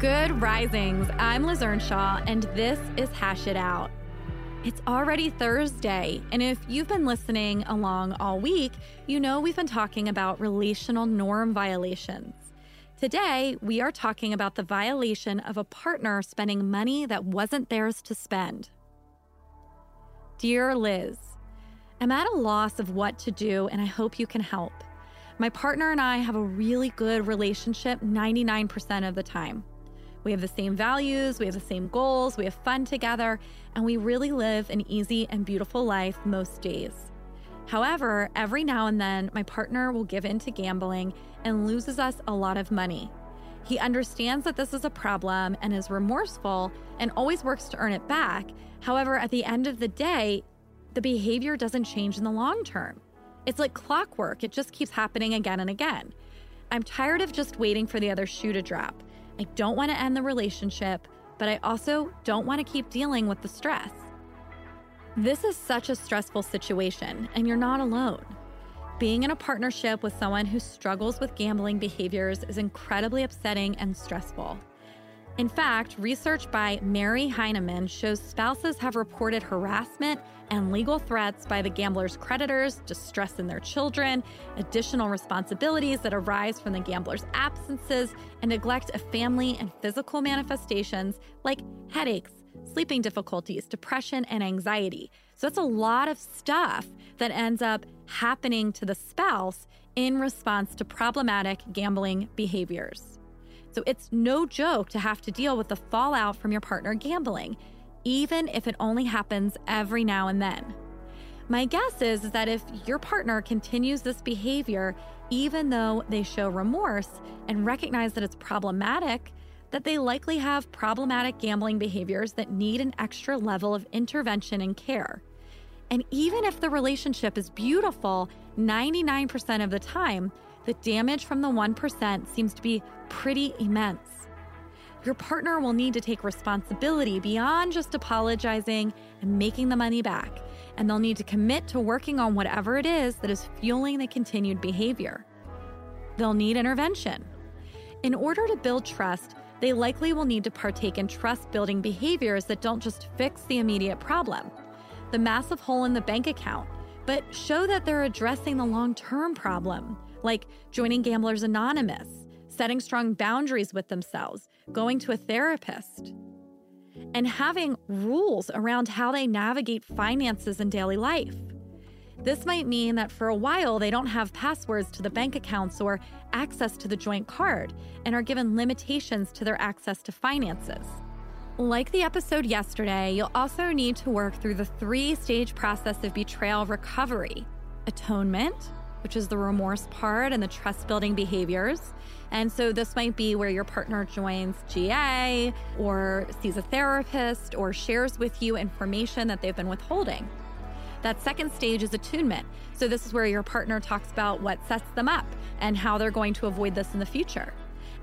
Good risings. I'm Liz Earnshaw, and this is Hash It Out. It's already Thursday, and if you've been listening along all week, you know we've been talking about relational norm violations. Today, we are talking about the violation of a partner spending money that wasn't theirs to spend. Dear Liz, I'm at a loss of what to do, and I hope you can help. My partner and I have a really good relationship 99% of the time. We have the same values, we have the same goals, we have fun together, and we really live an easy and beautiful life most days. However, every now and then, my partner will give in to gambling and loses us a lot of money. He understands that this is a problem and is remorseful and always works to earn it back. However, at the end of the day, the behavior doesn't change in the long term. It's like clockwork, it just keeps happening again and again. I'm tired of just waiting for the other shoe to drop. I don't want to end the relationship, but I also don't want to keep dealing with the stress. This is such a stressful situation, and you're not alone. Being in a partnership with someone who struggles with gambling behaviors is incredibly upsetting and stressful. In fact, research by Mary Heineman shows spouses have reported harassment and legal threats by the gambler's creditors, distress in their children, additional responsibilities that arise from the gambler's absences, and neglect of family and physical manifestations like headaches, sleeping difficulties, depression, and anxiety. So that's a lot of stuff that ends up happening to the spouse in response to problematic gambling behaviors. So it's no joke to have to deal with the fallout from your partner gambling, even if it only happens every now and then. My guess is, that if your partner continues this behavior, even though they show remorse and recognize that it's problematic, that they likely have problematic gambling behaviors that need an extra level of intervention and care. And even if the relationship is beautiful 99% of the time, the damage from the 1% seems to be pretty immense. Your partner will need to take responsibility beyond just apologizing and making the money back, and they'll need to commit to working on whatever it is that is fueling the continued behavior. They'll need intervention. In order to build trust, they likely will need to partake in trust building behaviors that don't just fix the immediate problem, the massive hole in the bank account, but show that they're addressing the long term problem like joining Gamblers Anonymous, setting strong boundaries with themselves, going to a therapist, and having rules around how they navigate finances in daily life. This might mean that for a while they don't have passwords to the bank accounts or access to the joint card and are given limitations to their access to finances. Like the episode yesterday, you'll also need to work through the three stage process of betrayal recovery atonement, which is the remorse part and the trust building behaviors. And so this might be where your partner joins GA or sees a therapist or shares with you information that they've been withholding. That second stage is attunement. So this is where your partner talks about what sets them up and how they're going to avoid this in the future.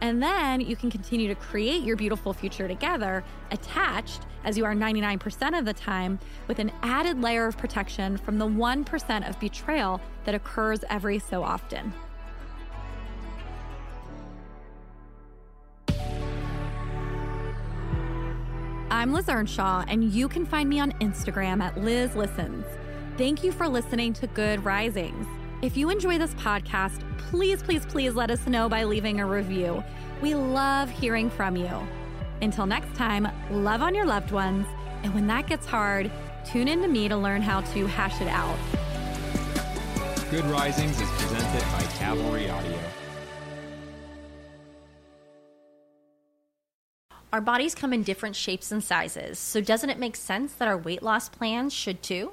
And then you can continue to create your beautiful future together, attached, as you are 99% of the time, with an added layer of protection from the 1% of betrayal that occurs every so often. I'm Liz Earnshaw, and you can find me on Instagram at Liz Listens. Thank you for listening to Good Risings. If you enjoy this podcast, please, please, please let us know by leaving a review. We love hearing from you. Until next time, love on your loved ones. And when that gets hard, tune in to me to learn how to hash it out. Good Risings is presented by Cavalry Audio. Our bodies come in different shapes and sizes, so doesn't it make sense that our weight loss plans should too?